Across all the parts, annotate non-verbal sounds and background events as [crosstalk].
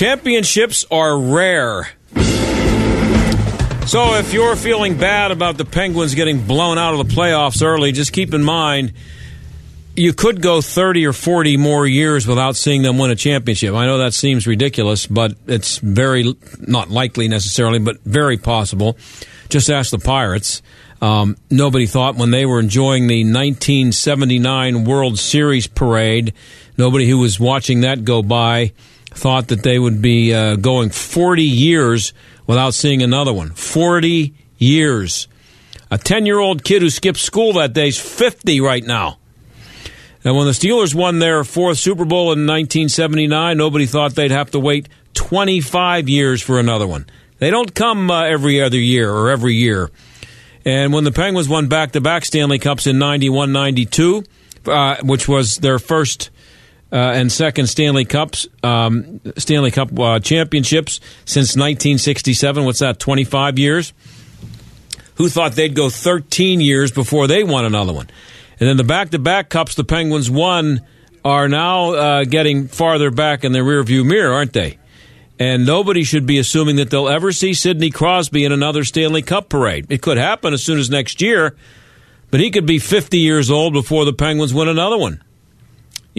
Championships are rare. So if you're feeling bad about the Penguins getting blown out of the playoffs early, just keep in mind you could go 30 or 40 more years without seeing them win a championship. I know that seems ridiculous, but it's very not likely necessarily, but very possible. Just ask the Pirates. Um, nobody thought when they were enjoying the 1979 World Series parade, nobody who was watching that go by thought that they would be uh, going 40 years without seeing another one. 40 years. A 10 year old kid who skipped school that day is 50 right now. And when the Steelers won their fourth Super Bowl in 1979, nobody thought they'd have to wait 25 years for another one. They don't come uh, every other year or every year. And when the Penguins won back to back Stanley Cups in 91 92, uh, which was their first uh, and second Stanley Cups, um, Stanley Cup uh, championships since 1967. What's that? 25 years. Who thought they'd go 13 years before they won another one? And then the back-to-back cups the Penguins won are now uh, getting farther back in the rearview mirror, aren't they? And nobody should be assuming that they'll ever see Sidney Crosby in another Stanley Cup parade. It could happen as soon as next year, but he could be 50 years old before the Penguins win another one.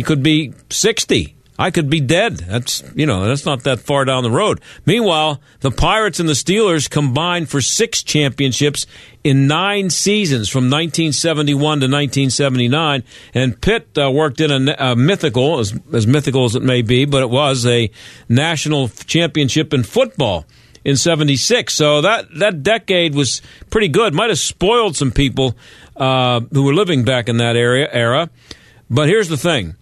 He could be 60. I could be dead. That's you know that's not that far down the road. Meanwhile, the Pirates and the Steelers combined for six championships in nine seasons from 1971 to 1979. And Pitt uh, worked in a, a mythical, as, as mythical as it may be, but it was a national championship in football in 76. So that, that decade was pretty good. Might have spoiled some people uh, who were living back in that area era. But here's the thing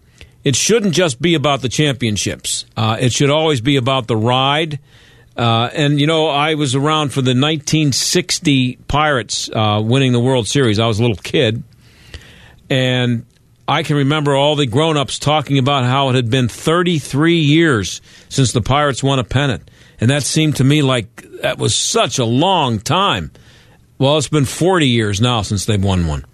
it shouldn't just be about the championships. Uh, it should always be about the ride. Uh, and you know, I was around for the 1960 Pirates uh, winning the World Series. I was a little kid, and I can remember all the grown-ups talking about how it had been 33 years since the Pirates won a pennant, and that seemed to me like that was such a long time. Well, it's been 40 years now since they've won one,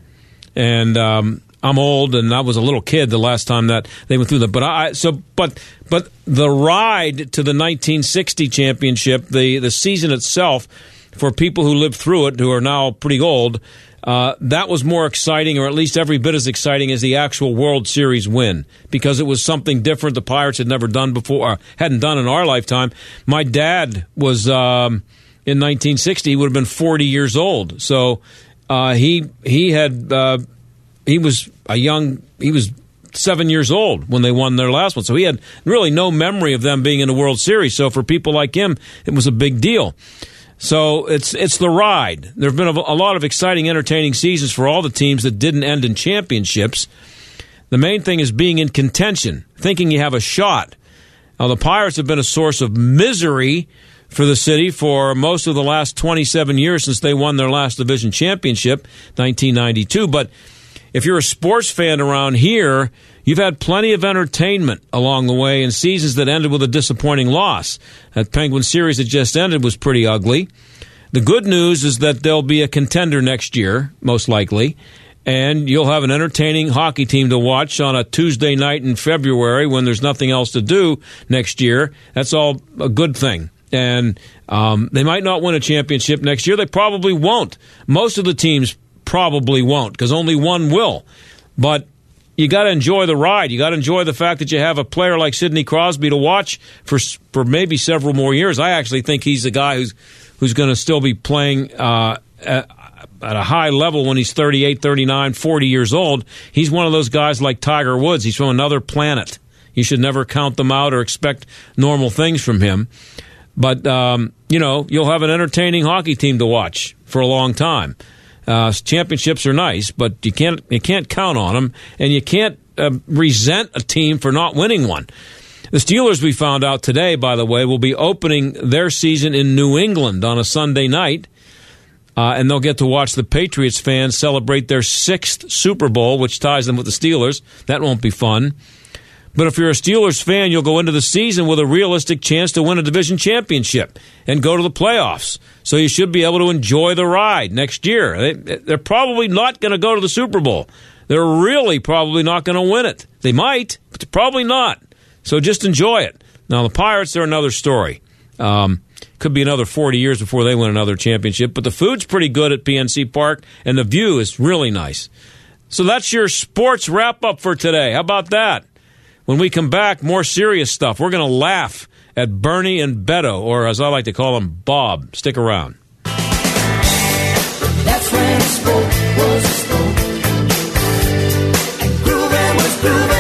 and um, I'm old and I was a little kid the last time that they went through that. But I so but but the ride to the 1960 championship, the the season itself, for people who lived through it, who are now pretty old. Uh, that was more exciting, or at least every bit as exciting as the actual World Series win, because it was something different the Pirates had never done before, hadn't done in our lifetime. My dad was um, in 1960; he would have been 40 years old, so uh, he he had uh, he was a young, he was seven years old when they won their last one. So he had really no memory of them being in the World Series. So for people like him, it was a big deal. So it's it's the ride. There have been a, a lot of exciting, entertaining seasons for all the teams that didn't end in championships. The main thing is being in contention, thinking you have a shot. Now the Pirates have been a source of misery for the city for most of the last 27 years since they won their last division championship, 1992. But if you're a sports fan around here, you've had plenty of entertainment along the way in seasons that ended with a disappointing loss. That Penguin series that just ended was pretty ugly. The good news is that there'll be a contender next year, most likely, and you'll have an entertaining hockey team to watch on a Tuesday night in February when there's nothing else to do next year. That's all a good thing. And um, they might not win a championship next year. They probably won't. Most of the teams probably won't because only one will. But you got to enjoy the ride. You got to enjoy the fact that you have a player like Sidney Crosby to watch for for maybe several more years. I actually think he's the guy who's who's going to still be playing uh, at, a high level when he's 38, 39, 40 years old. He's one of those guys like Tiger Woods. He's from another planet. You should never count them out or expect normal things from him. But um, you know, you'll have an entertaining hockey team to watch for a long time. Uh, championships are nice, but you can't you can't count on them, and you can't uh, resent a team for not winning one. The Steelers, we found out today, by the way, will be opening their season in New England on a Sunday night. Uh, and they'll get to watch the Patriots fans celebrate their sixth Super Bowl, which ties them with the Steelers. That won't be fun. But if you're a Steelers fan, you'll go into the season with a realistic chance to win a division championship and go to the playoffs. So you should be able to enjoy the ride next year. They, are probably not going to go to the Super Bowl. They're really probably not going to win it. They might, but probably not. So just enjoy it. Now, the Pirates are another story. Um, could be another 40 years before they win another championship, but the food's pretty good at PNC Park, and the view is really nice. So that's your sports wrap up for today. How about that? When we come back, more serious stuff. We're going to laugh at Bernie and Beto, or as I like to call him, Bob. Stick around. That's when sport was sport. And grooving was grooving.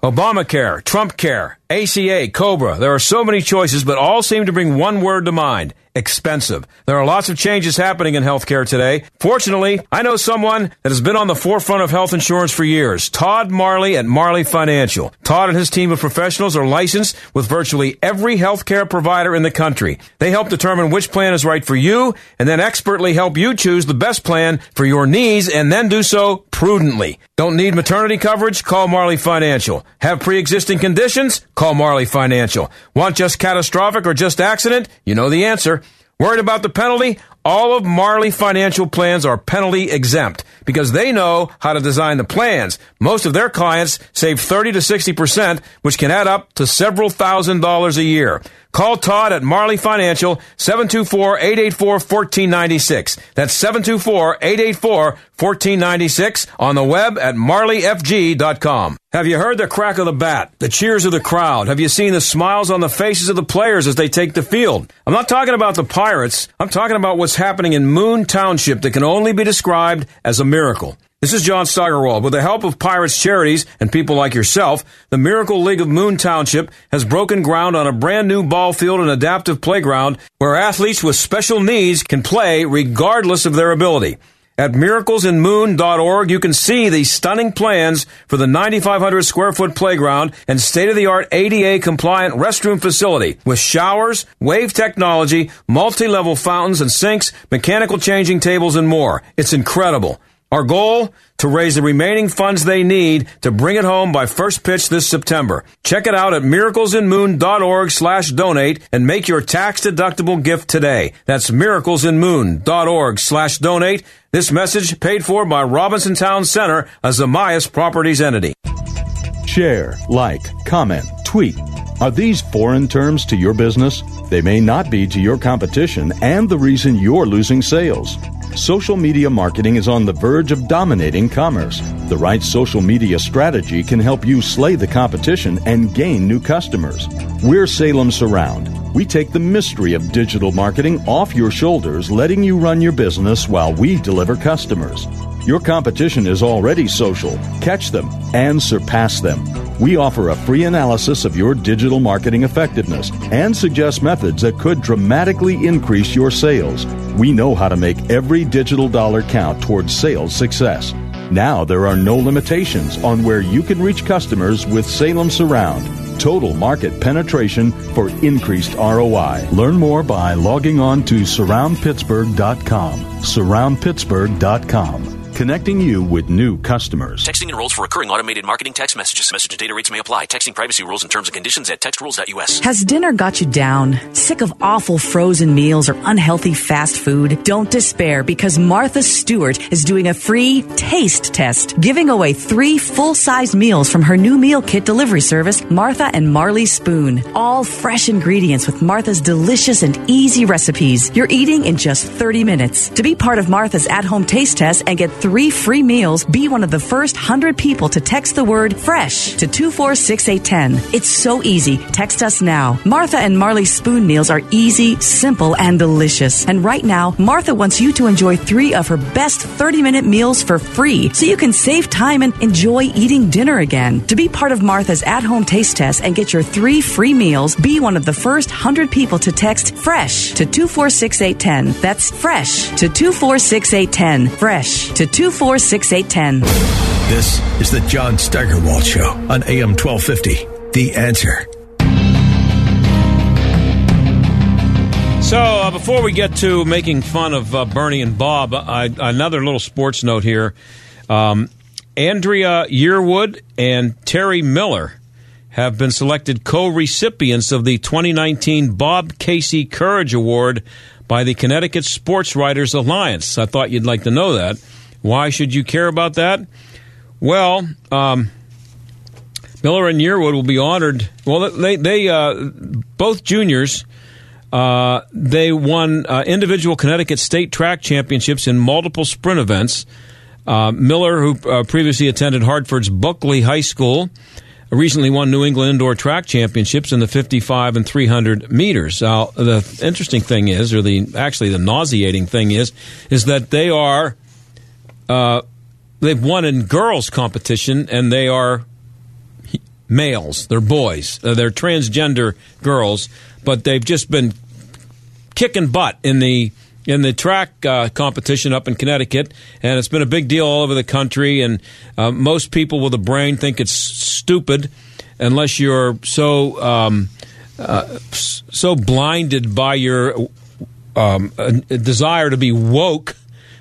Obamacare, Trump Care, ACA, Cobra. There are so many choices, but all seem to bring one word to mind expensive. There are lots of changes happening in healthcare today. Fortunately, I know someone that has been on the forefront of health insurance for years. Todd Marley at Marley Financial. Todd and his team of professionals are licensed with virtually every healthcare provider in the country. They help determine which plan is right for you and then expertly help you choose the best plan for your needs and then do so prudently. Don't need maternity coverage? Call Marley Financial. Have pre-existing conditions? Call Marley Financial. Want just catastrophic or just accident? You know the answer. Worried about the penalty? All of Marley financial plans are penalty exempt because they know how to design the plans. Most of their clients save 30 to 60%, which can add up to several thousand dollars a year. Call Todd at Marley Financial, 724-884-1496. That's 724-884-1496 on the web at marleyfg.com. Have you heard the crack of the bat, the cheers of the crowd? Have you seen the smiles on the faces of the players as they take the field? I'm not talking about the Pirates. I'm talking about what's happening in Moon Township that can only be described as a miracle. This is John Steigerwald. With the help of Pirates Charities and people like yourself, the Miracle League of Moon Township has broken ground on a brand new ball field and adaptive playground where athletes with special needs can play regardless of their ability. At miraclesinmoon.org, you can see the stunning plans for the 9,500 square foot playground and state of the art ADA compliant restroom facility with showers, wave technology, multi level fountains and sinks, mechanical changing tables, and more. It's incredible. Our goal? To raise the remaining funds they need to bring it home by first pitch this September. Check it out at miraclesinmoon.org slash donate and make your tax deductible gift today. That's miraclesinmoon.org slash donate. This message paid for by Robinson Town Center, a Zamias Properties entity. Share, like, comment, tweet. Are these foreign terms to your business? They may not be to your competition and the reason you're losing sales. Social media marketing is on the verge of dominating commerce. The right social media strategy can help you slay the competition and gain new customers. We're Salem Surround. We take the mystery of digital marketing off your shoulders, letting you run your business while we deliver customers. Your competition is already social. Catch them and surpass them. We offer a free analysis of your digital marketing effectiveness and suggest methods that could dramatically increase your sales. We know how to make every digital dollar count towards sales success. Now there are no limitations on where you can reach customers with Salem Surround. Total market penetration for increased ROI. Learn more by logging on to surroundpittsburgh.com. Surroundpittsburgh.com connecting you with new customers. Texting enrolls for recurring automated marketing text messages. Message and data rates may apply. Texting privacy rules and terms and conditions at textrules.us. Has dinner got you down? Sick of awful frozen meals or unhealthy fast food? Don't despair because Martha Stewart is doing a free taste test, giving away three full-size meals from her new meal kit delivery service, Martha and Marley Spoon. All fresh ingredients with Martha's delicious and easy recipes. You're eating in just 30 minutes. To be part of Martha's at-home taste test and get three three free meals, be one of the first 100 people to text the word FRESH to 246810. It's so easy. Text us now. Martha and Marley's spoon meals are easy, simple, and delicious. And right now, Martha wants you to enjoy three of her best 30 minute meals for free so you can save time and enjoy eating dinner again. To be part of Martha's at home taste test and get your three free meals, be one of the first 100 people to text FRESH to 246810. That's FRESH to 246810. FRESH to 246810. This is the John Steigerwald Show on AM 1250. The answer. So, uh, before we get to making fun of uh, Bernie and Bob, I, another little sports note here. Um, Andraya Yearwood and Terry Miller have been selected co recipients of the 2019 Bob Casey Courage Award by the Connecticut Sports Writers Alliance. I thought you'd like to know that. Why should you care about that? Well, um, Miller and Yearwood will be honored. Well, they, they uh, both juniors uh, they won uh, individual Connecticut state track championships in multiple sprint events. Uh, Miller, who uh, previously attended Hartford's Bulkeley High School, recently won New England Indoor Track Championships in the 55 and 300 meters. Now, the interesting thing is, or the actually the nauseating thing is, is that they are uh, they've won in girls competition, and they are males. They're boys. Uh, they're transgender girls, but they've just been kicking butt in the in the track uh, competition up in Connecticut, and it's been a big deal all over the country. And uh, most people with a brain think it's stupid, unless you're so um, uh, so blinded by your um, desire to be woke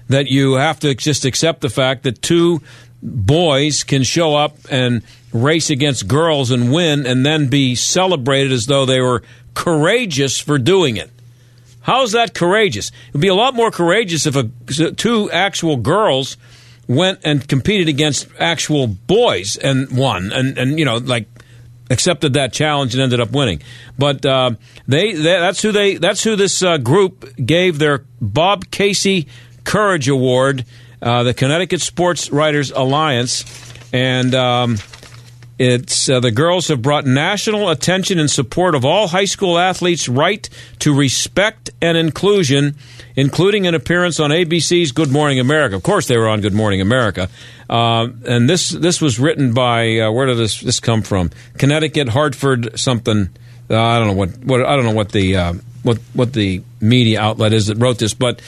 that you have to just accept the fact that two boys can show up and race against girls and win and then be celebrated as though they were courageous for doing it. How's that courageous? It would be a lot more courageous if a, two actual girls went and competed against actual boys and won and, and you know, like accepted that challenge and ended up winning. But uh, they, they, that's who they that's who this uh, group gave their Bob Casey Courage Award, uh, the Connecticut Sports Writers Alliance, and. Um, it's uh, the girls have brought national attention in support of all high school athletes' right to respect and inclusion, including an appearance on ABC's Good Morning America. Of course, they were on Good Morning America, uh, and this this was written by uh, where did this this come from? Connecticut, Hartford, something. Uh, I don't know what, what I don't know what the uh, what what the media outlet is that wrote this, but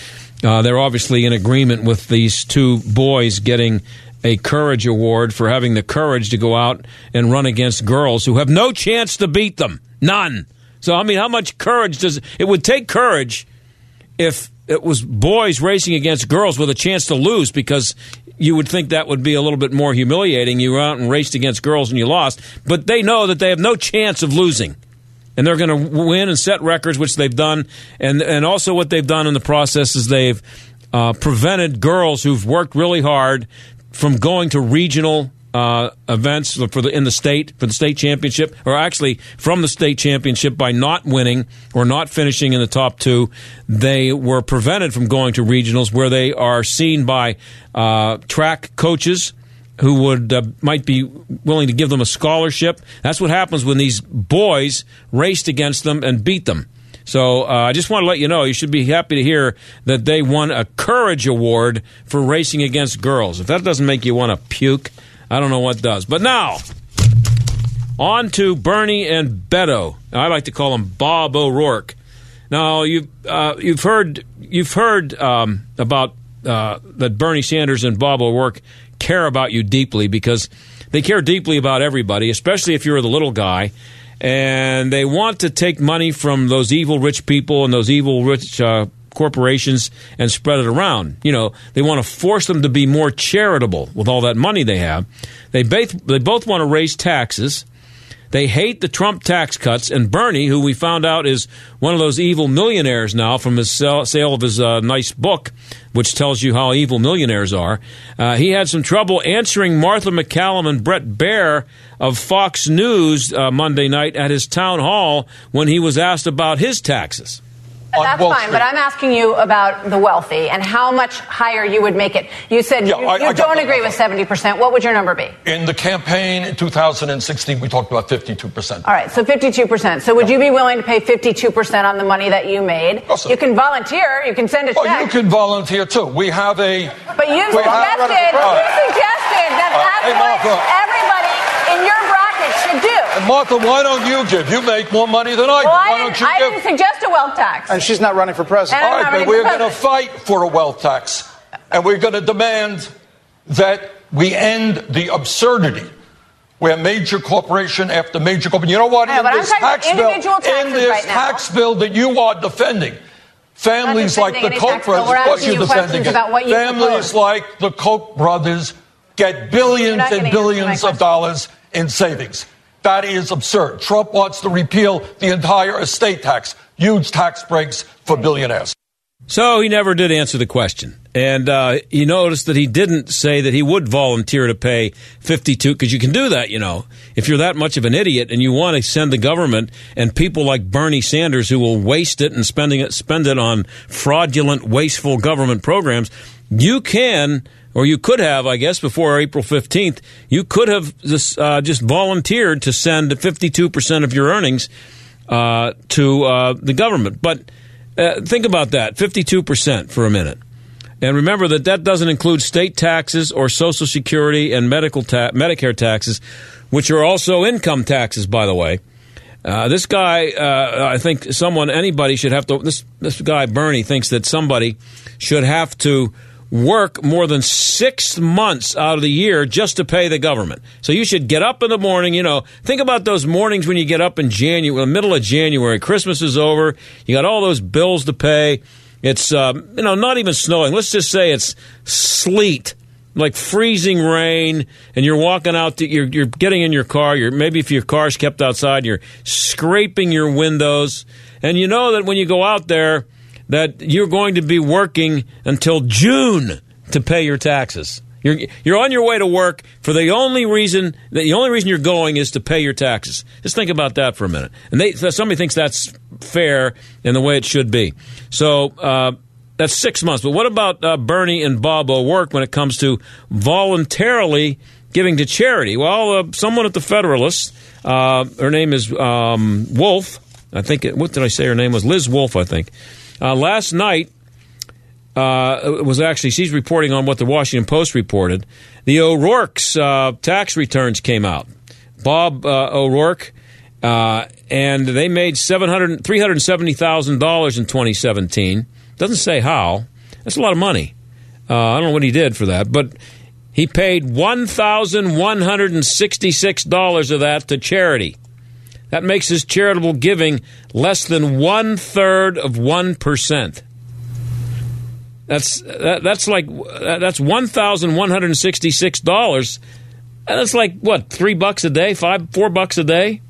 uh, they're obviously in agreement with these two boys getting a courage award for having the courage to go out and run against girls who have no chance to beat them. None. So, I mean, how much courage does it would take courage if it was boys racing against girls with a chance to lose because you would think that would be a little bit more humiliating. You went out and raced against girls and you lost, but they know that they have no chance of losing. And they're going to win and set records, which they've done. And, and also, what they've done in the process is they've uh, prevented girls who've worked really hard from going to regional uh, events for the in the state for the state championship, or actually from the state championship by not winning or not finishing in the top two, they were prevented from going to regionals where they are seen by uh, track coaches who would uh, might be willing to give them a scholarship. That's what happens when these boys raced against them and beat them. So uh, I just want to let you know you should be happy to hear that they won a Courage Award for racing against girls. If that doesn't make you want to puke, I don't know what does. But now, on to Bernie and Beto. I like to call him Bob O'Rourke. Now you've uh, you've heard you've heard um, about uh, that Bernie Sanders and Bob O'Rourke care about you deeply because they care deeply about everybody, especially if you're the little guy and they want to take money from those evil rich people and those evil rich uh, corporations and spread it around. You know, they want to force them to be more charitable with all that money they have. They both they both want to raise taxes. They hate the Trump tax cuts, and Bernie, who we found out is one of those evil millionaires now from his sale, of his uh, nice book, which tells you how evil millionaires are. Uh, he had some trouble answering Martha MacCallum and Bret Baier of Fox News uh, Monday night at his town hall when he was asked about his taxes. On That's Wall fine, Street. but I'm asking you about the wealthy and how much higher you would make it. You said Yeah, you, I- you I don't agree with 70%. What would your number be? in the campaign in 2016, we talked about 52%. All right, so 52%. So would you be willing to pay 52% on the money that you made? You can volunteer, you can send a check. you can volunteer too. We have a. But you we have- suggested, you suggested that Hey, that's Martha. what everybody in your bracket should do. And Martha, why don't you give? You make more money than I do. Well, why I don't didn't, you I give? didn't suggest a wealth tax. And she's not running for president. And All I'm right, not but we're going to fight for a wealth tax, and we're going to demand that we end the absurdity where major corporation after major corporation. You know what? I know, in this tax bill, in this right now. tax bill that you are defending. Families like the Koch brothers, We're of course you're defending it. about what you Families propose. like the Koch brothers get billions and getting into my billions of dollars in savings. That is absurd. Trump wants to repeal the entire estate tax, huge tax breaks for billionaires. So he never did answer the question. And uh, noticed that he didn't say that he would volunteer to pay 52 because you can do that, you know. If you're that much of an idiot and you want to send the government and people like Bernie Sanders who will waste it and spending it spend it on fraudulent, wasteful government programs, you can or you could have, I guess, before April 15th, you could have just, uh, just volunteered to send 52% of your earnings uh, to uh, the government. But uh, think about that 52% for a minute. And remember that that doesn't include state taxes or Social Security and medical ta- Medicare taxes, which are also income taxes, by the way. Uh, this guy, uh, I think someone, anybody should have to. This this guy Bernie thinks that somebody should have to work more than six months out of the year just to pay the government. So you should get up in the morning. You know, think about those mornings when you get up in January, the middle of January. Christmas is over. You got all those bills to pay. It's um, you know not even snowing. Let's just say it's sleet, like freezing rain, and you're walking out. To, you're you're getting in your car. You're maybe if your car's kept outside, you're scraping your windows, and you know that when you go out there, that you're going to be working until June to pay your taxes. You're you're on your way to work for the only reason that the only reason you're going is to pay your taxes. Just think about that for a minute. And they somebody thinks that's fair in the way it should be. So uh, that's six months. But what about uh, Bernie and Bob O'Rourke when it comes to voluntarily giving to charity? Well, uh, someone at the Federalist, uh, her name is um, Wolf. I think. What did I say? Her name was Liz Wolf. I think. Uh, last night uh, was actually she's reporting on what the Washington Post reported. The O'Rourke's uh, tax returns came out. Bob uh, O'Rourke, uh, and they made seven hundred three hundred seventy thousand dollars in twenty seventeen. Doesn't say how. That's a lot of money. Uh, I don't know what he did for that, but he paid one thousand one hundred and sixty six dollars of that to charity. That makes his charitable giving less than one third of one percent. That's that, that's like that's one thousand one hundred sixty six dollars. That's like what three bucks a day, five four bucks a day.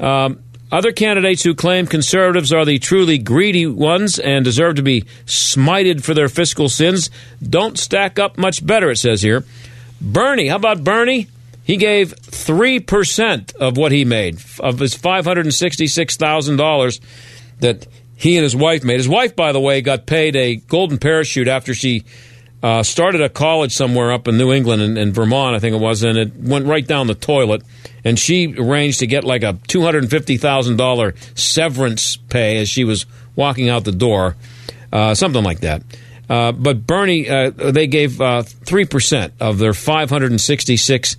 Um, other candidates who claim conservatives are the truly greedy ones and deserve to be smited for their fiscal sins don't stack up much better. It says here. Bernie, how about Bernie? He gave 3% of what he made, of his $566,000 that he and his wife made. His wife, by the way, got paid a golden parachute after she uh, started a college somewhere up in New England in, in, Vermont, I think it was, and it went right down the toilet. And she arranged to get like a two hundred and fifty thousand dollar severance pay as she was walking out the door, uh, something like that. Uh, but Bernie, uh, they gave uh, three percent of their five hundred and sixty six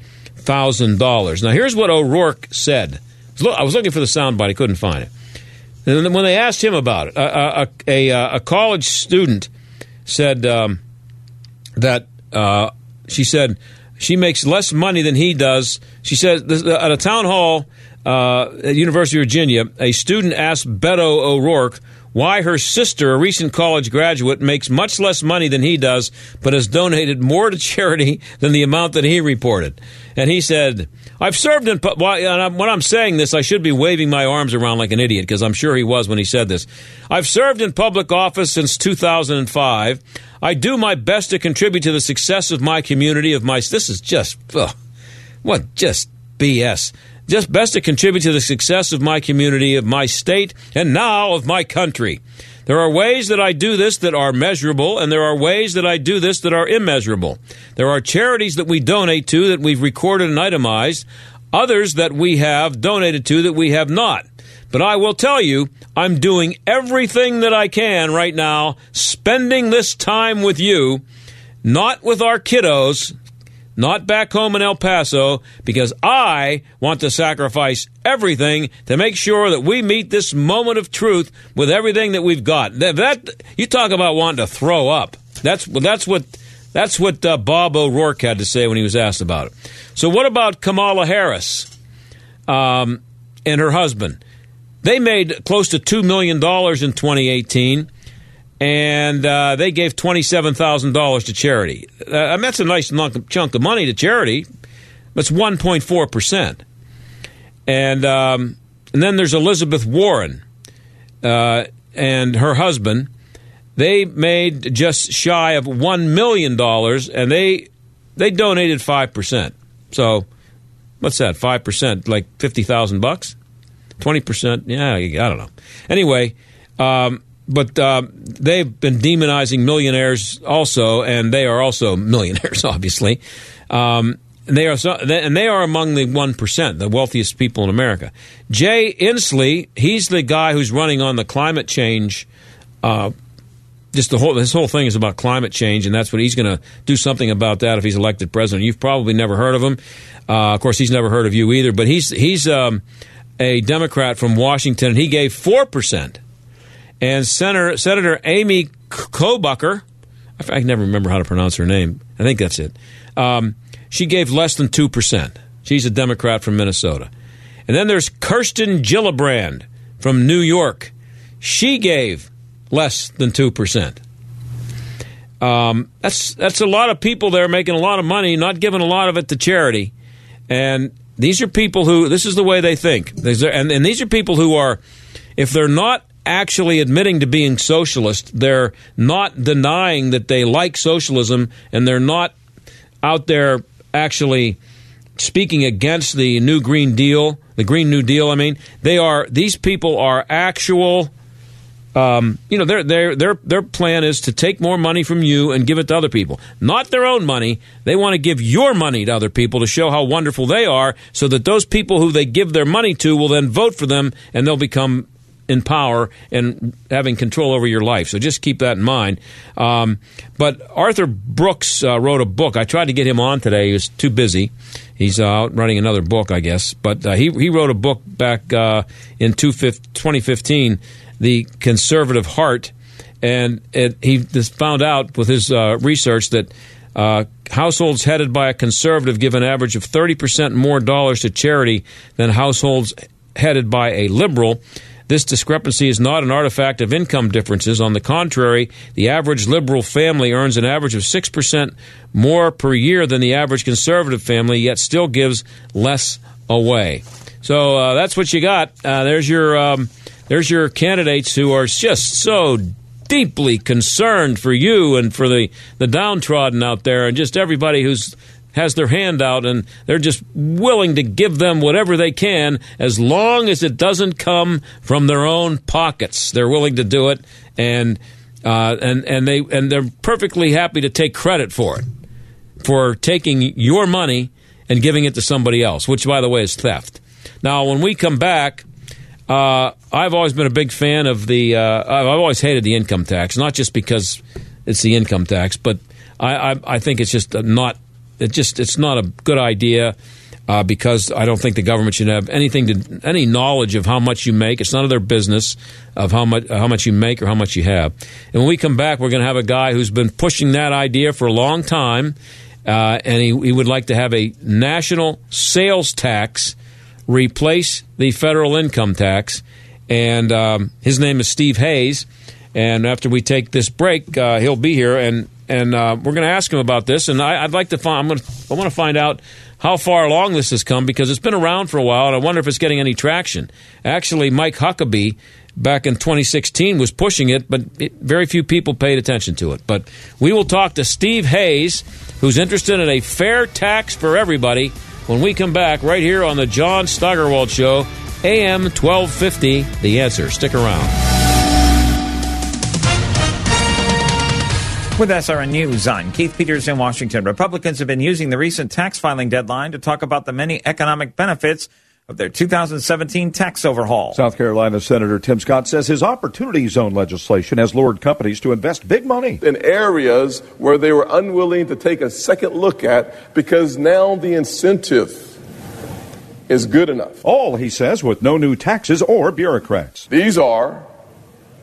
Thousand dollars. Now, here's what O'Rourke said. I was looking for the soundbite, he couldn't find it. And when they asked him about it, a, a, a, uh, a college student said um, that uh, she said she makes less money than he does. She said at a town hall uh, at University of Virginia, a student asked Beto O'Rourke why her sister, a recent college graduate, makes much less money than he does, but has donated more to charity than the amount that he reported. And he said, I've served in. Pu- when I'm saying this, I should be waving my arms around like an idiot because I'm sure he was when he said this. I've served in public office since 2005. I do my best to contribute to the success of my community. Of my this is just ugh, what just BS. Just best to contribute to the success of my community, of my state, and now of my country. There are ways that I do this that are measurable, and there are ways that I do this that are immeasurable. There are charities that we donate to that we've recorded and itemized, others that we have donated to that we have not. But I will tell you, I'm doing everything that I can right now, spending this time with you, not with our kiddos, not back home in El Paso, because I want to sacrifice everything to make sure that we meet this moment of truth with everything that we've got. That, that you talk about wanting to throw up. That's that's what that's what uh, Bob O'Rourke had to say when he was asked about it. So, what about Kamala Harris um, and her husband? They made close to two million dollars in 2018 and uh, they gave twenty-seven thousand dollars to charity. Uh, I mean, that's a nice chunk of money to charity. That's one point four percent. And um, and then there's Elizabeth Warren uh, and her husband. They made just shy of one million dollars, and they they donated five percent. So what's that? Five percent, like fifty thousand bucks. Twenty percent, yeah, I don't know. Anyway. Um, but uh, they've been demonizing millionaires also, and they are also [laughs] millionaires, obviously. Um, and they are so, and they are among the one percent, the wealthiest people in America. Jay Inslee, he's the guy who's running on the climate change. Uh, just the whole his whole thing is about climate change, and that's what he's going to do something about that if he's elected president. You've probably never heard of him. Uh, of course, he's never heard of you either. But he's he's um, a Democrat from Washington, and he gave four percent and Senator, Senator Amy Klobuchar, I can never remember how to pronounce her name. I think that's it. Um, she gave less than 2%. She's a Democrat from Minnesota. And then there's Kirsten Gillibrand from New York. She gave less than 2%. Um, that's, that's a lot of people there making a lot of money, not giving a lot of it to charity. And these are people who, this is the way they think. And, and these are people who are, if they're not actually admitting to being socialist. They're not denying that they like socialism, and they're not out there actually speaking against the new Green Deal, the Green New Deal. I mean, they are these people are actual. Um, you know, their their their their plan is to take more money from you and give it to other people, not their own money. They want to give your money to other people to show how wonderful they are, so that those people who they give their money to will then vote for them, and they'll become in power and having control over your life. So just keep that in mind. Um, but Arthur Brooks uh, wrote a book. I tried to get him on today. He was too busy. He's uh, out writing another book, I guess. But uh, he, he wrote a book back uh, in 2015, The Conservative Heart. And it, he found out with his uh, research that uh, households headed by a conservative give an average of 30% more dollars to charity than households headed by a liberal. This discrepancy is not an artifact of income differences. On the contrary, the average liberal family earns an average of 6% more per year than the average conservative family, yet still gives less away. So uh, that's what you got. Uh, there's your um, there's your candidates who are just so deeply concerned for you and for the, the downtrodden out there and just everybody who's has their hand out and they're just willing to give them whatever they can as long as it doesn't come from their own pockets. They're willing to do it and uh, and and they and they're perfectly happy to take credit for it for taking your money and giving it to somebody else, which by the way is theft. Now, when we come back, uh, I've always been a big fan of the. Uh, I've always hated the income tax, not just because it's the income tax, but I, I, I think it's just not it just it's not a good idea. Uh, because I don't think the government should have anything to any knowledge of how much you make. It's none of their business of how much how much you make or how much you have. And when we come back, we're going to have a guy who's been pushing that idea for a long time, uh, and he, he would like to have a national sales tax replace the federal income tax. And um, his name is Steve Hayes. And after we take this break, uh, he'll be here and and uh, we're going to ask him about this. And I, would like to find. I'm going. I want to find out how far along this has come because it's been around for a while, and I wonder if it's getting any traction. Actually, Mike Huckabee back in 2016 was pushing it, but it, very few people paid attention to it. But we will talk to Steve Hayes, who's interested in a fair tax for everybody, when we come back right here on the John Steigerwald Show, AM 1250. The answer. Stick around. With SRN News, I'm Keith Peters in Washington. Republicans have been using the recent tax filing deadline to talk about the many economic benefits of their 2017 tax overhaul. South Carolina Senator Tim Scott says his Opportunity Zone legislation has lured companies to invest big money in areas where they were unwilling to take a second look at because now the incentive is good enough. All, he says, with no new taxes or bureaucrats. These are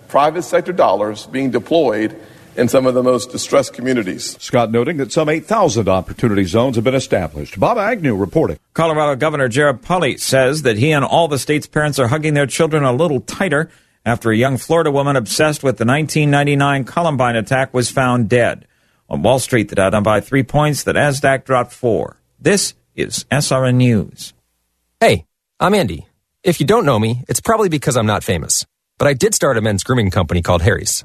private sector dollars being deployed in some of the most distressed communities. Scott noting that some 8,000 opportunity zones have been established. Bob Agnew reporting. Colorado Governor Jared Polis says that he and all the state's parents are hugging their children a little tighter after a young Florida woman obsessed with the 1999 Columbine attack was found dead. On Wall Street, the Dow down by three points, the Nasdaq dropped four. This is SRN News. Hey, I'm Andy. If you don't know me, it's probably because I'm not famous. But I did start a men's grooming company called Harry's.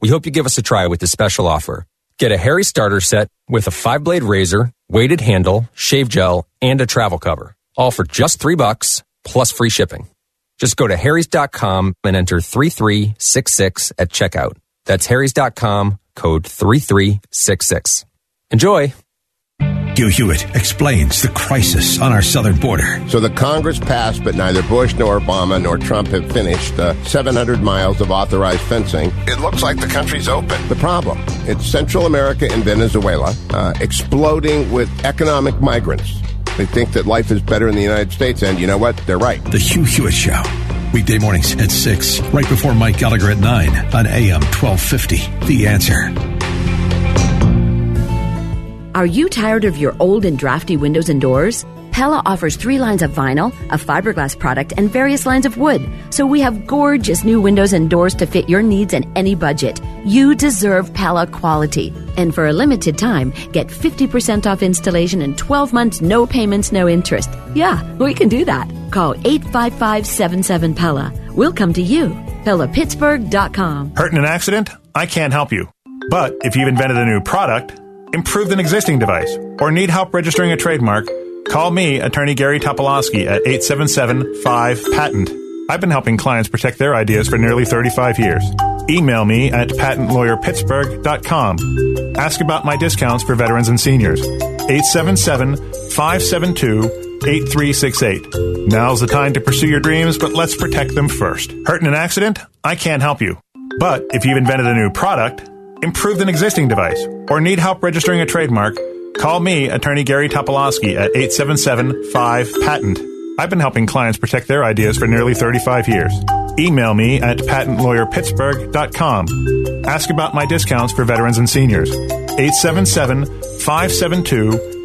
we hope you give us a try with this special offer. Get a Harry starter set with a five blade razor, weighted handle, shave gel, and a travel cover. All for just three bucks plus free shipping. Just go to harrys.com and enter 3366 at checkout. That's harrys.com, code 3366. Enjoy! Hugh Hewitt explains the crisis on our southern border. So the Congress passed, but neither Bush nor Obama nor Trump have finished the 700 miles of authorized fencing. It looks like the country's open. The problem, it's Central America and Venezuela uh, exploding with economic migrants. They think that life is better in the United States, and you know what? They're right. The Hugh Hewitt Show. Weekday mornings at 6, right before Mike Gallagher at 9 on AM 1250. The answer. Are you tired of your old and drafty windows and doors? Pella offers three lines of vinyl, a fiberglass product, and various lines of wood. So we have gorgeous new windows and doors to fit your needs and any budget. You deserve Pella quality. And for a limited time, get 50% off installation and 12 months no payments, no interest. Yeah, we can do that. Call 855 77 Pella. We'll come to you. PellaPittsburgh.com. Hurt in an accident? I can't help you. But if you've invented a new product, improved an existing device, or need help registering a trademark, call me, attorney Gary Topolowski at 877-5-PATENT. I've been helping clients protect their ideas for nearly 35 years. Email me at patentlawyerpittsburgh.com. Ask about my discounts for veterans and seniors. 877-572-8368. Now's the time to pursue your dreams, but let's protect them first. Hurt in an accident? I can't help you. But if you've invented a new product, improved an existing device, or need help registering a trademark, call me, attorney Gary Topolowski at 877-5-PATENT. I've been helping clients protect their ideas for nearly 35 years. Email me at patentlawyerpittsburgh.com. Ask about my discounts for veterans and seniors.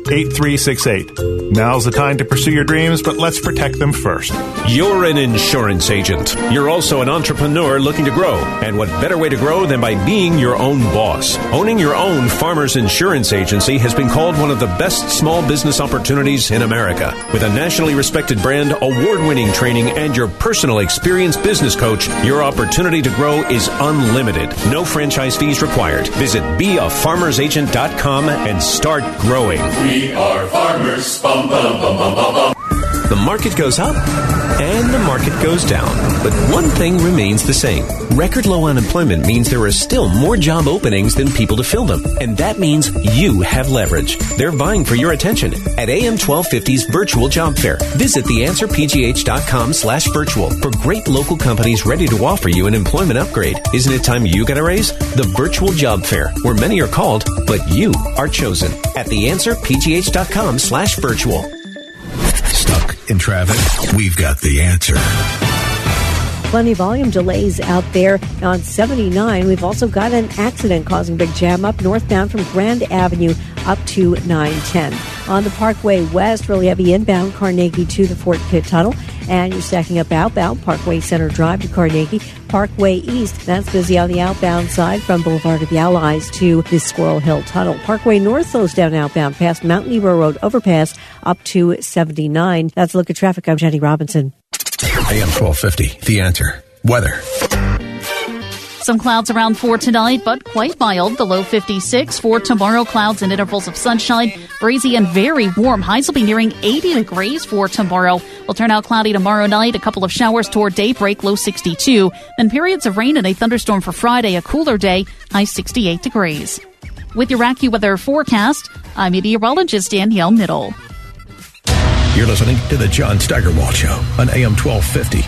877-572-8368. Now's the time to pursue your dreams, but let's protect them first. You're an insurance agent. You're also an entrepreneur looking to grow. And what better way to grow than by being your own boss? Owning your own farmer's insurance agency has been called one of the best small business opportunities in America. With a nationally respected brand, award winning training, and your personal experienced business coach, your opportunity to grow is unlimited. No franchise fees required. Visit beafarmersagent.com and start growing. We are farmers. Bum, bum, bum, bum, bum, bum. The market goes up and the market goes down. But one thing remains the same. Record low unemployment means there are still more job openings than people to fill them. And that means you have leverage. They're vying for your attention at AM 1250's virtual job fair. Visit theanswerpgh.com slash virtual for great local companies ready to offer you an employment upgrade. Isn't it time you got a raise? The virtual job fair, where many are called, but you are chosen at theanswerpgh.com slash virtual. Stuck in traffic? We've got the answer. Plenty of volume delays out there on 79. We've also got an accident causing big jam up northbound from Grand Avenue up to 910. On the Parkway West, really heavy inbound Carnegie to the Fort Pitt Tunnel. And you're stacking up outbound Parkway Center Drive to Carnegie. Parkway East, that's busy on the outbound side from Boulevard of the Allies to the Squirrel Hill Tunnel. Parkway North slows down outbound past Mount Nebo Road overpass up to 79. That's a look at traffic. I'm Jenny Robinson. I am 1250, The Answer. Weather. Some clouds around for tonight, but quite mild. The low 56 for tomorrow. Clouds and intervals of sunshine. Breezy and very warm. Highs will be nearing 80 degrees for tomorrow. Will turn out cloudy tomorrow night. A couple of showers toward daybreak. Low 62. Then periods of rain and a thunderstorm for Friday. A cooler day. High 68 degrees. With your AccuWeather forecast, I'm meteorologist Danielle Middle. You're listening to The John Steigerwald Show on AM 1250.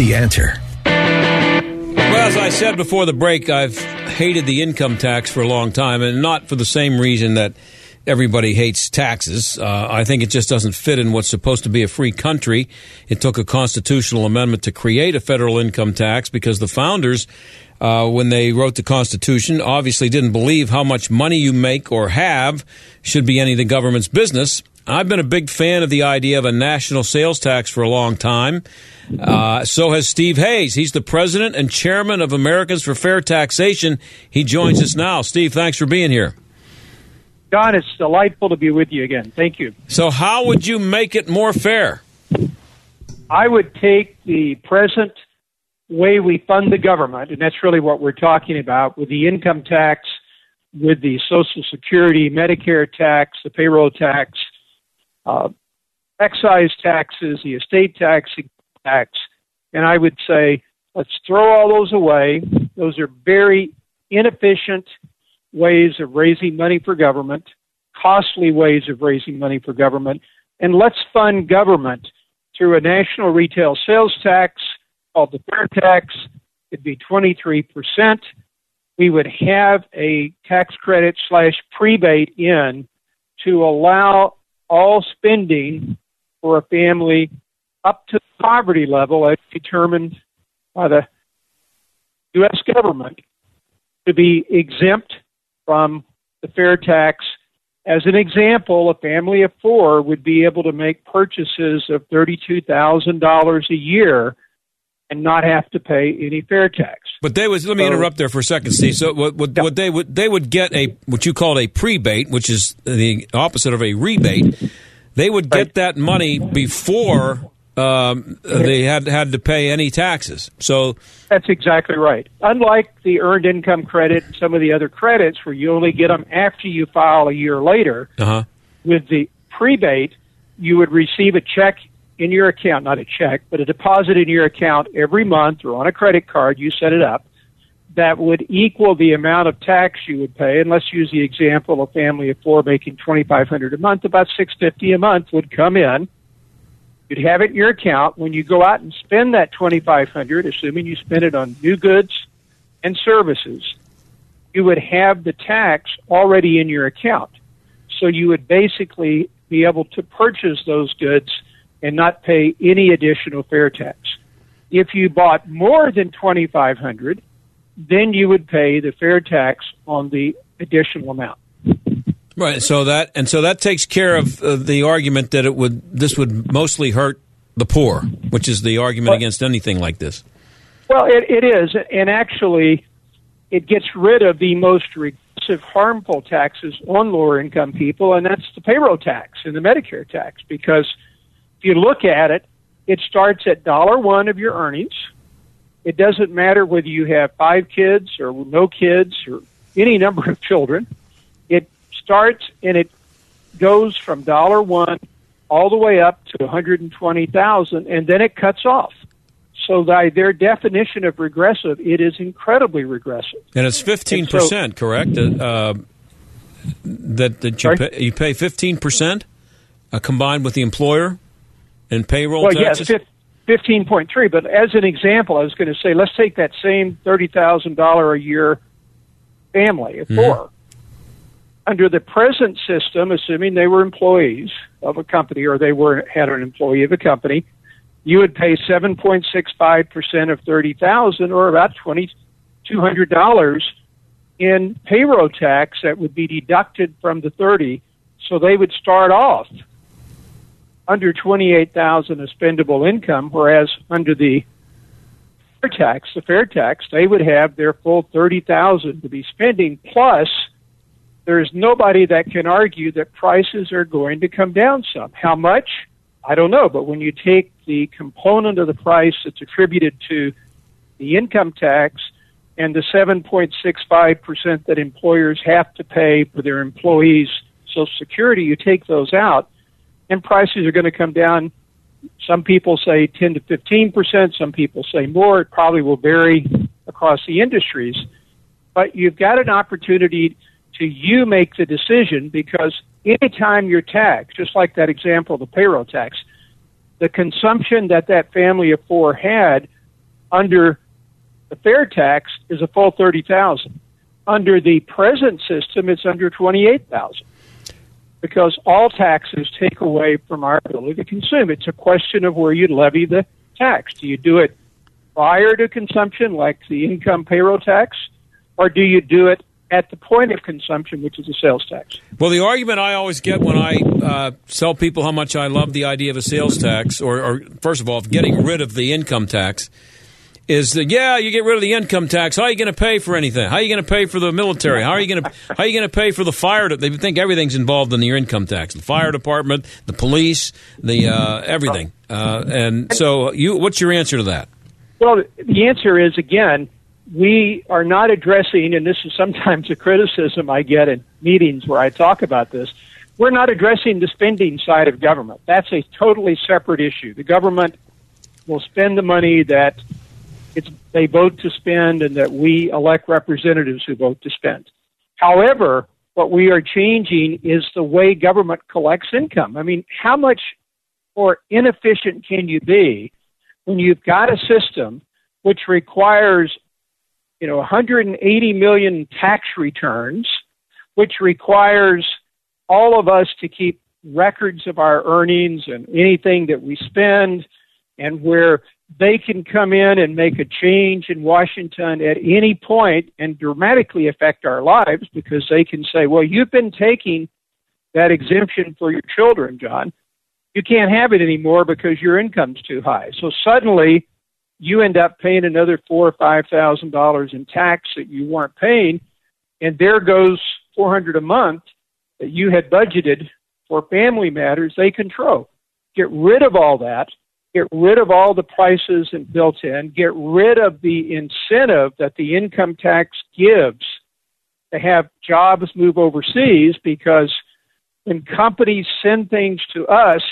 The Answer. Well, as I said before the break, I've hated the income tax for a long time, and not for the same reason that everybody hates taxes. Uh, I think it just doesn't fit in what's supposed to be a free country. It took a constitutional amendment to create a federal income tax because the founders, uh, when they wrote the Constitution, obviously didn't believe how much money you make or have should be any of the government's business. I've been a big fan of the idea of a national sales tax for a long time. Uh, so has Steve Hayes. He's the president and chairman of Americans for Fair Taxation. He joins us now. Steve, thanks for being here. John, it's delightful to be with you again. Thank you. So, how would you make it more fair? I would take the present way we fund the government, and that's really what we're talking about with the income tax, with the Social Security, Medicare tax, the payroll tax, uh, excise taxes, the estate tax, tax, and I would say let's throw all those away. Those are very inefficient ways of raising money for government, costly ways of raising money for government, and let's fund government through a national retail sales tax called the fair tax. It'd be 23%. We would have a tax credit slash prebate in to allow all spending for a family up to the poverty level as determined by the U.S. government to be exempt from the fair tax. As an example, a family of four would be able to make purchases of $32,000 a year and not have to pay any fair tax. But they was let me interrupt there for a second, Steve. So what, what, what they would they would get a what you called a prebate, which is the opposite of a rebate. They would get that money before um, they had had to pay any taxes. So that's exactly right. Unlike the earned income credit and some of the other credits, where you only get them after you file a year later, uh-huh. with the prebate, you would receive a check in your account, not a check, but a deposit in your account every month or on a credit card. You set it up that would equal the amount of tax you would pay. And let's use the example: of a family of four making twenty five hundred a month, about six fifty a month would come in You'd have it in your account when you go out and spend that 2500 assuming you spend it on new goods and services, you would have the tax already in your account. So you would basically be able to purchase those goods and not pay any additional fair tax. If you bought more than 2500 then you would pay the fair tax on the additional amount. Right. So that and so that takes care of uh, the argument that it would this would mostly hurt the poor, which is the argument against anything like this. Well, it, it is, and actually, it gets rid of the most regressive, harmful taxes on lower income people, and that's the payroll tax and the Medicare tax. Because if you look at it, it starts at dollar one of your earnings. It doesn't matter whether you have five kids or no kids or any number of children It starts and it goes from dollar one all the way up to 120,000 and then it cuts off. So by their definition of regressive, it is incredibly regressive. And it's 15%, so, correct? Uh, that that you pay, you pay 15% uh, combined with the employer and payroll well, taxes? yes, 15.3, but as an example, I was going to say let's take that same $30,000 a year family of mm-hmm. 4 under the present system, assuming they were employees of a company or they were had an employee of a company, you would pay 7.65% of 30,000 or about $2,200 in payroll tax that would be deducted from the 30. So they would start off under 28,000 of spendable income, whereas under the fair tax, the fair tax, they would have their full 30,000 to be spending plus there's nobody that can argue that prices are going to come down some. How much? I don't know, but when you take the component of the price that's attributed to the income tax and the 7.65% that employers have to pay for their employees' Social Security, you take those out, and prices are going to come down. Some people say 10 to 15%, some people say more. It probably will vary across the industries. But you've got an opportunity to you make the decision because anytime you're taxed, just like that example the payroll tax, the consumption that that family of four had under the fair tax is a full 30,000. Under the present system, it's under 28,000 because all taxes take away from our ability to consume. It's a question of where you levy the tax. Do you do it prior to consumption, like the income payroll tax, or do you do it at the point of consumption, which is a sales tax? Well, the argument I always get when I uh, tell people how much I love the idea of a sales tax, or, or first of all, of getting rid of the income tax, is that yeah, you get rid of the income tax. How are you going to pay for anything? How are you going to pay for the military? How are you going to how are you going to pay for the fire? They think everything's involved in your income tax. The fire department, the police, the uh, everything. Uh, and so, you what's your answer to that? Well, the answer is again, we are not addressing, and this is sometimes a criticism I get in meetings where I talk about this. We're not addressing the spending side of government. That's a totally separate issue. The government will spend the money that it's, they vote to spend and that we elect representatives who vote to spend. However, what we are changing is the way government collects income. I mean, how much more inefficient can you be when you've got a system which requires, you know, 180 million tax returns, which requires all of us to keep records of our earnings and anything that we spend, and where they can come in and make a change in Washington at any point and dramatically affect our lives because they can say, well, you've been taking that exemption for your children, John. You can't have it anymore because your income's too high. So suddenly you end up paying another four or five thousand dollars in tax that you weren't paying, and there goes four hundred a month that you had budgeted for family matters they control. Get rid of all that get rid of all the prices and built in, get rid of the incentive that the income tax gives to have jobs move overseas because when companies send things to us,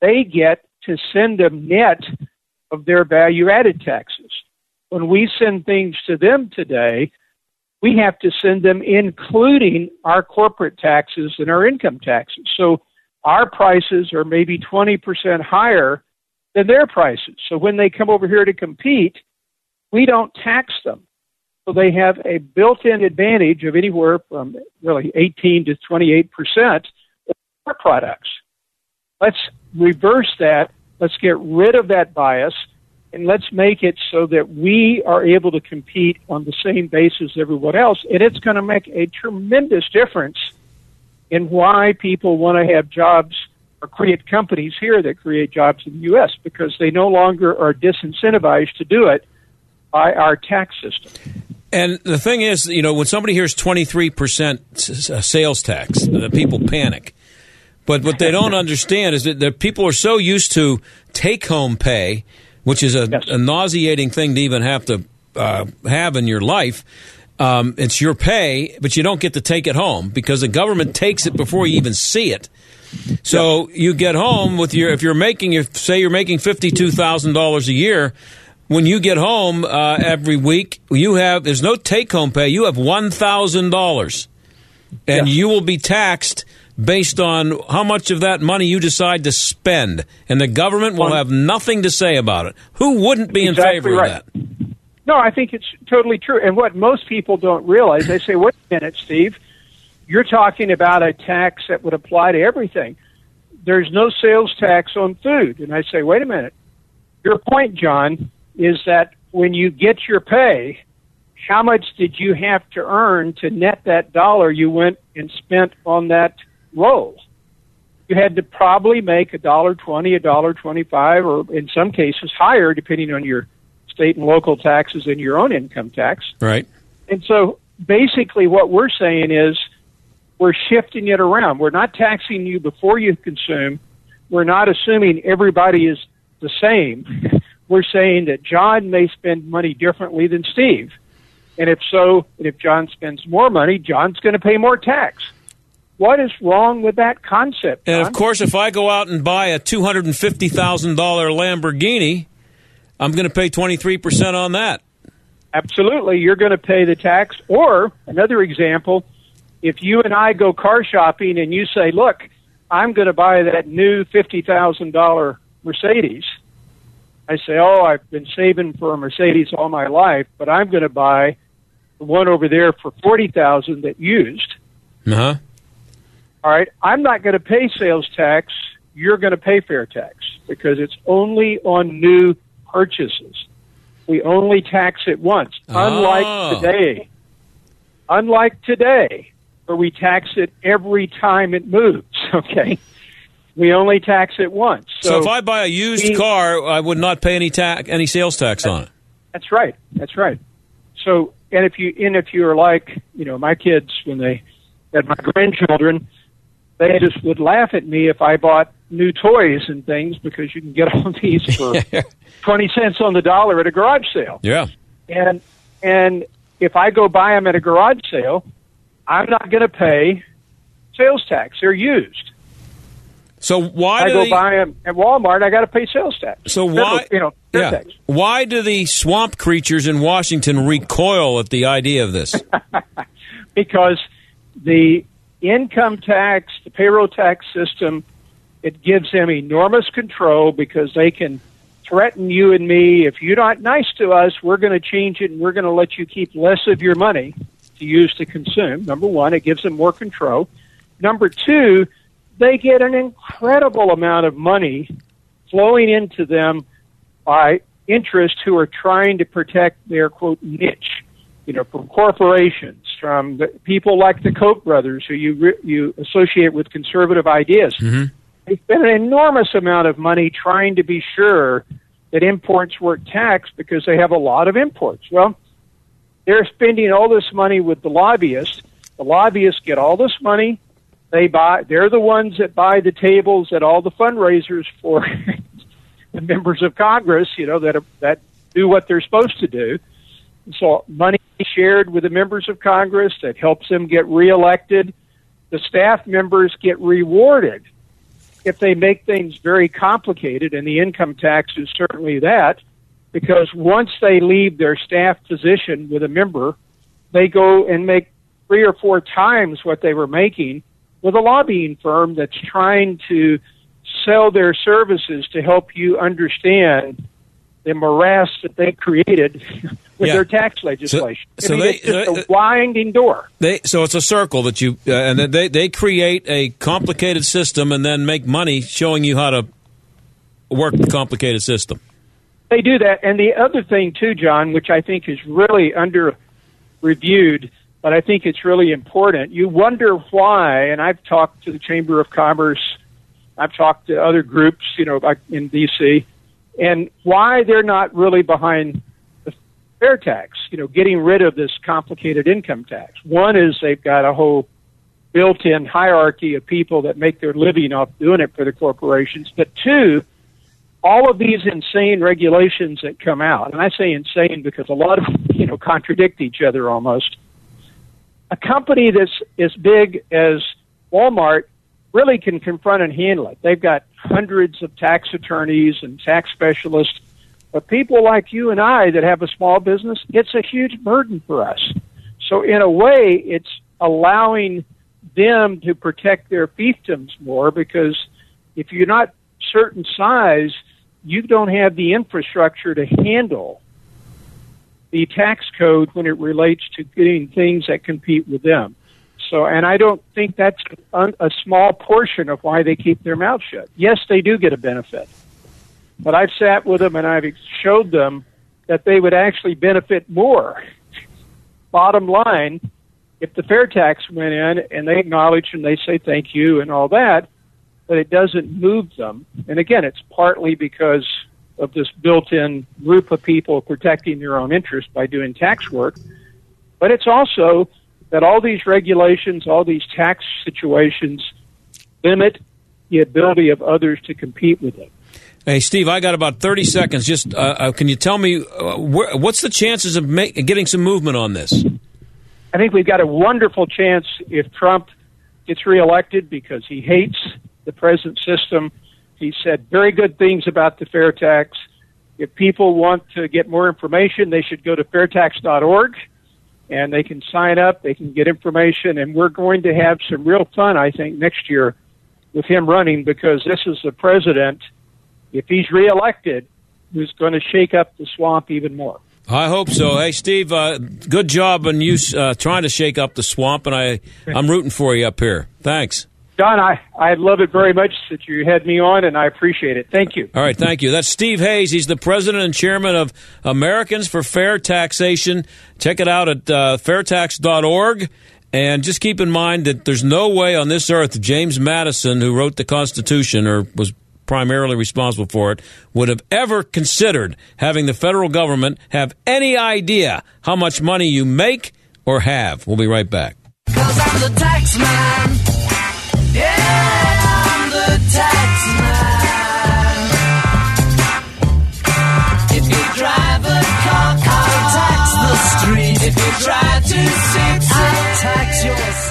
they get to send them net of their value added taxes. When we send things to them today, we have to send them including our corporate taxes and our income taxes. So our prices are maybe 20% higher than their prices. So when they come over here to compete, we don't tax them. So they have a built in advantage of anywhere from really 18 to 28 percent of our products. Let's reverse that. Let's get rid of that bias and let's make it so that we are able to compete on the same basis as everyone else. And it's going to make a tremendous difference in why people want to have jobs or create companies here that create jobs in the U.S. because they no longer are disincentivized to do it by our tax system. And the thing is, you know, when somebody hears 23% uh, sales tax, the people panic. But what they don't [laughs] understand is that the people are so used to take home pay, which is a, yes. a nauseating thing to even have to uh, have in your life. Um, it's your pay, but you don't get to take it home because the government takes it before you even see it. So you get home with your if you're making your say you're making fifty two thousand dollars a year. When you get home uh, every week, you have there's no take home pay. You have one thousand dollars, and you will be taxed based on how much of that money you decide to spend, and the government will have nothing to say about it. Who wouldn't be exactly in favor right. of that? No, I think it's totally true. And what most people don't realize, they say, "Wait a minute, Steve." You're talking about a tax that would apply to everything. There's no sales tax on food. And I say, wait a minute. Your point, John, is that when you get your pay, how much did you have to earn to net that dollar you went and spent on that role? you had to probably make a dollar twenty, a dollar twenty-five, or in some cases higher, depending on your state and local taxes and your own income tax. Right. And so basically what we're saying is we're shifting it around. We're not taxing you before you consume. We're not assuming everybody is the same. [laughs] We're saying that John may spend money differently than Steve. And if so, and if John spends more money, John's going to pay more tax. What is wrong with that concept? And of course, if I go out and buy a two hundred and fifty thousand dollar Lamborghini, I'm going to pay twenty three percent on that. Absolutely, you're going to pay the tax. Or another example, if you and I go car shopping and you say, "Look, I'm going to buy that new fifty thousand dollar Mercedes," I say, "Oh, I've been saving for a Mercedes all my life, but I'm going to buy the one over there for forty thousand that used." Uh huh. All right, I'm not going to pay sales tax. You're going to pay fair tax because it's only on new purchases. We only tax it once. Unlike Oh. today, unlike today, where we tax it every time it moves. [laughs] Okay, we only tax it once. So, So, if I buy a used we- car, I would not pay any tax, any sales tax on it. That's right. That's right. So, and if you and if you're like, you know, my kids when they had my grandchildren, they just would laugh at me if I bought new toys and things because you can get all [laughs] these for [laughs] twenty cents on the dollar at a garage sale. Yeah. And and if I go buy them at a garage sale, I'm not going to pay sales tax. They're used. So why I do go buy them at Walmart. I got to pay sales tax. So why, you know, yeah. tax. why do the swamp creatures in Washington recoil at the idea of this? [laughs] because the income tax, the payroll tax system, it gives them enormous control because they can threaten you and me. If you're not nice to us, we're going to change it and we're going to let you keep less of your money to use to consume. Number one, it gives them more control. Number two, they get an incredible amount of money flowing into them by interests who are trying to protect their quote niche you know, from corporations, from the people like the Koch brothers, who you re- you associate with conservative ideas. mhm They spend an enormous amount of money trying to be sure that imports weren't taxed because they have a lot of imports. Well, they're spending all this money with the lobbyists. The lobbyists get all this money. They buy. They're the ones that buy the tables at all the fundraisers for [laughs] the members of Congress. You know that that do what they're supposed to do. So money shared with the members of Congress that helps them get reelected. The staff members get rewarded if they make things very complicated, and the income tax is certainly that, because once they leave their staff position with a member, they go and make three or four times what they were making with a lobbying firm that's trying to sell their services to help you understand the morass that they created [laughs] with Yeah. their tax legislation. so I mean, they- it's just they- a winding door. They so it's a circle that you uh, and they they create a complicated system and then make money showing you how to work the complicated system. They do that. And the other thing, too, John, which I think is really under reviewed, but I think it's really important, you wonder why, and I've talked to the Chamber of Commerce, I've talked to other groups, you know, in D.C., and why they're not really behind the fair tax, you know, getting rid of this complicated income tax. One is they've got a whole built in hierarchy of people that make their living off doing it for the corporations. But two, all of these insane regulations that come out, and I say insane because a lot of them, you know, contradict each other almost. A company that's as big as Walmart really can confront and handle it. They've got hundreds of tax attorneys and tax specialists. But people like you and I that have a small business, it's a huge burden for us. So in a way, it's allowing them to protect their fiefdoms more because if you're not certain size, you don't have the infrastructure to handle the tax code when it relates to getting things that compete with them. So, and I don't think that's a, small portion of why they keep their mouth shut. Yes, they do get a benefit, but I've sat with them and I've showed them that they would actually benefit more. [laughs] Bottom line, if the fair tax went in and they acknowledge and they say thank you and all that, but it doesn't move them. And again, it's partly because of this built-in group of people protecting their own interest by doing tax work, but it's also that all these regulations, all these tax situations limit the ability of others to compete with them. Hey, Steve, I got about 30 seconds. Just uh, uh, can you tell me uh, wh- what's the chances of ma- getting some movement on this? I think we've got a wonderful chance if Trump gets reelected because he hates the present system. He said very good things about the fair tax. If people want to get more information, they should go to fairtax.org and they can sign up, they can get information, and we're going to have some real fun, I think, next year with him running because this is the president, if he's reelected, who's going to shake up the swamp even more. I hope so. Hey, Steve, uh, good job on you uh, trying to shake up the swamp, and I, I'm rooting for you up here. Thanks. John, I, I love it very much that you had me on, and I appreciate it. Thank you. All right, thank you. That's Steve Hayes. He's the president and chairman of Americans for Fair Taxation. Check it out at uh, fairtax.org. And just keep in mind that there's no way on this earth James Madison, who wrote the Constitution or was primarily responsible for it, would have ever considered having the federal government have any idea how much money you make or have. We'll be right back.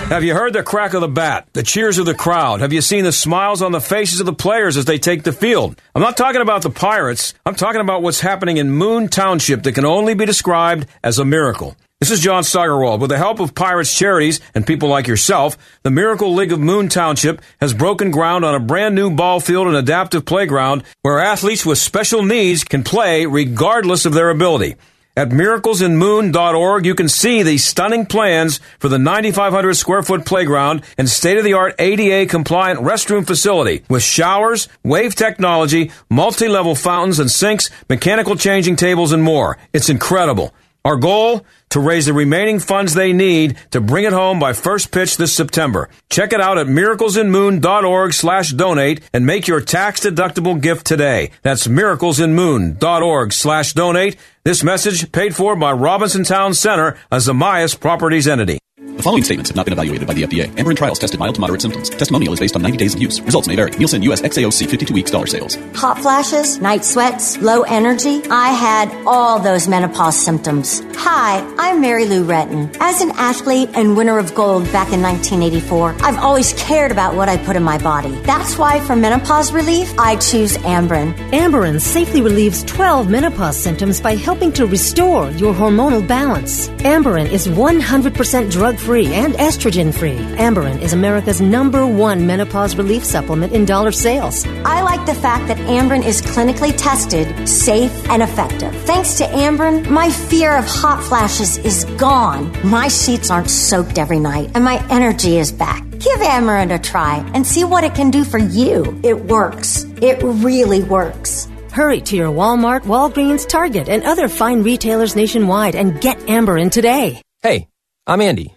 Have you heard the crack of the bat, the cheers of the crowd? Have you seen the smiles on the faces of the players as they take the field? I'm not talking about the Pirates. I'm talking about what's happening in Moon Township that can only be described as a miracle. This is John Steigerwald. With the help of Pirates Charities and people like yourself, the Miracle League of Moon Township has broken ground on a brand new ball field and adaptive playground where athletes with special needs can play regardless of their ability. At miraclesinmoon.org, you can see the stunning plans for the 9,500 square foot playground and state of the art ADA compliant restroom facility with showers, wave technology, multi level fountains and sinks, mechanical changing tables, and more. It's incredible. Our goal? To raise the remaining funds they need to bring it home by first pitch this September. Check it out at miraclesinmoon.org slash donate and make your tax deductible gift today. That's miraclesinmoon.org slash donate. This message paid for by Robinson Town Center, a Zamias Properties entity. The following statements have not been evaluated by the FDA. Amberen trials tested mild to moderate symptoms. Testimonial is based on 90 days of use. Results may vary. Nielsen US XAOC 52 weeks dollar sales. Hot flashes, night sweats, low energy. I had all those menopause symptoms. Hi, I'm Mary Lou Retton. As an athlete and winner of gold back in 1984, I've always cared about what I put in my body. That's why for menopause relief, I choose Amberen. Amberen safely relieves 12 menopause symptoms by helping to restore your hormonal balance. Amberen is 100% drug free and estrogen free. Amberen is America's number one menopause relief supplement in dollar sales. I like the fact that Amberen is clinically tested, safe, and effective. Thanks to Amberen, my fear of hot flashes is gone. My sheets aren't soaked every night, and my energy is back. Give Amberen a try and see what it can do for you. It works. It really works. Hurry to your Walmart, Walgreens, Target, and other fine retailers nationwide and get Amberen today. Hey, I'm Andy.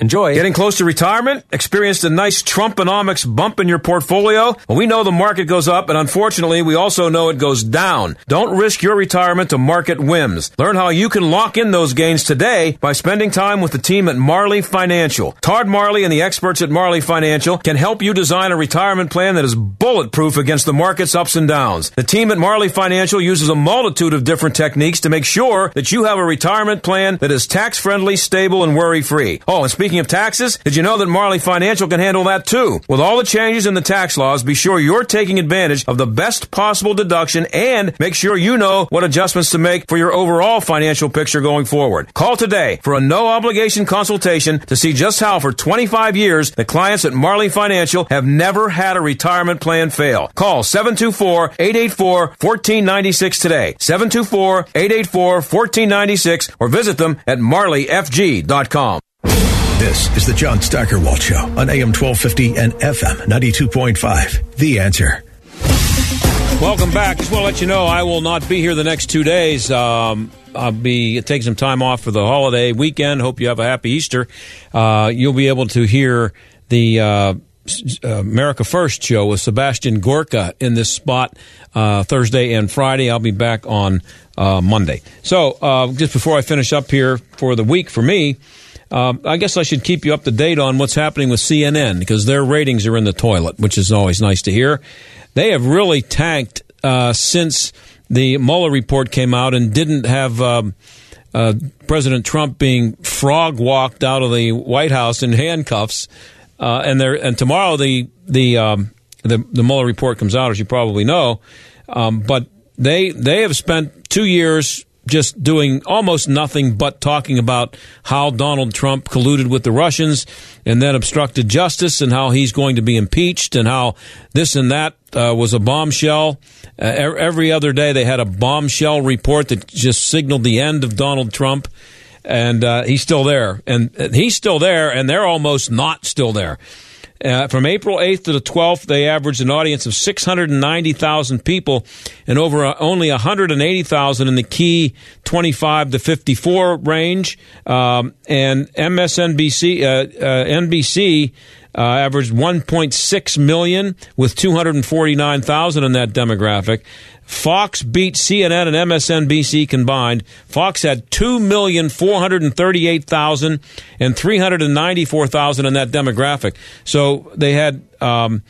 Enjoy. Getting close to retirement? Experienced a nice Trumponomics bump in your portfolio? Well, we know the market goes up, and unfortunately, we also know it goes down. Don't risk your retirement to market whims. Learn how you can lock in those gains today by spending time with the team at Marley Financial. Todd Marley and the experts at Marley Financial can help you design a retirement plan that is bulletproof against the market's ups and downs. The team at Marley Financial uses a multitude of different techniques to make sure that you have a retirement plan that is tax friendly, stable, and worry free. Oh, and speaking of taxes, did you know that Marley Financial can handle that too? With all the changes in the tax laws, be sure you're taking advantage of the best possible deduction and make sure you know what adjustments to make for your overall financial picture going forward. Call today for a no obligation consultation to see just how for 25 years the clients at Marley Financial have never had a retirement plan fail. Call 724-884-1496 today. 724-884-1496 or visit them at marleyfg.com. This is the John Steigerwald Show on AM 1250 and FM 92.5. The answer. Welcome back. Just want to let you know I will not be here the next two days. Um, I'll be taking some time off for the holiday weekend. Hope you have a happy Easter. Uh, you'll be able to hear the uh, America First show with Sebastian Gorka in this spot uh, Thursday and Friday. I'll be back on uh, Monday. So uh, just before I finish up here for the week for me. Uh, I guess I should keep you up to date on what's happening with CNN because their ratings are in the toilet, which is always nice to hear. They have really tanked uh, since the Mueller report came out and didn't have um, uh, President Trump being frog walked out of the White House in handcuffs. Uh, and there, and tomorrow the the, um, the the Mueller report comes out, as you probably know. Um, but they they have spent two years just doing almost nothing but talking about how Donald Trump colluded with the Russians and then obstructed justice and how he's going to be impeached and how this and that uh, was a bombshell. Uh, every other day they had a bombshell report that just signaled the end of Donald Trump. And uh, he's still there. And he's still there, and they're almost not still there. Uh, from April 8th to the 12th, they averaged an audience of 690,000 people and over uh, only 180,000 in the key 25 to 54 range. Um, and MSNBC, uh, uh NBC, uh, averaged 1.6 million with 249,000 in that demographic. Fox beat CNN and MSNBC combined. Fox had 2,438,000 and 394,000 in that demographic. So they had um,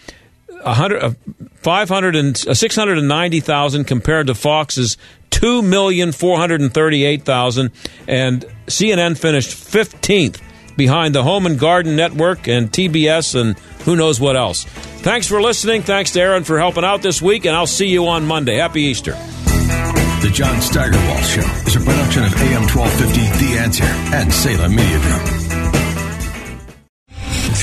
100, uh, 500 and, uh, 690,000 compared to Fox's 2,438,000. And CNN finished 15th behind the Home and Garden Network and TBS and who knows what else. Thanks for listening. Thanks to Aaron for helping out this week, and I'll see you on Monday. Happy Easter. The John Steigerwald Show is a production of AM 1250 The Answer and Salem Media Group.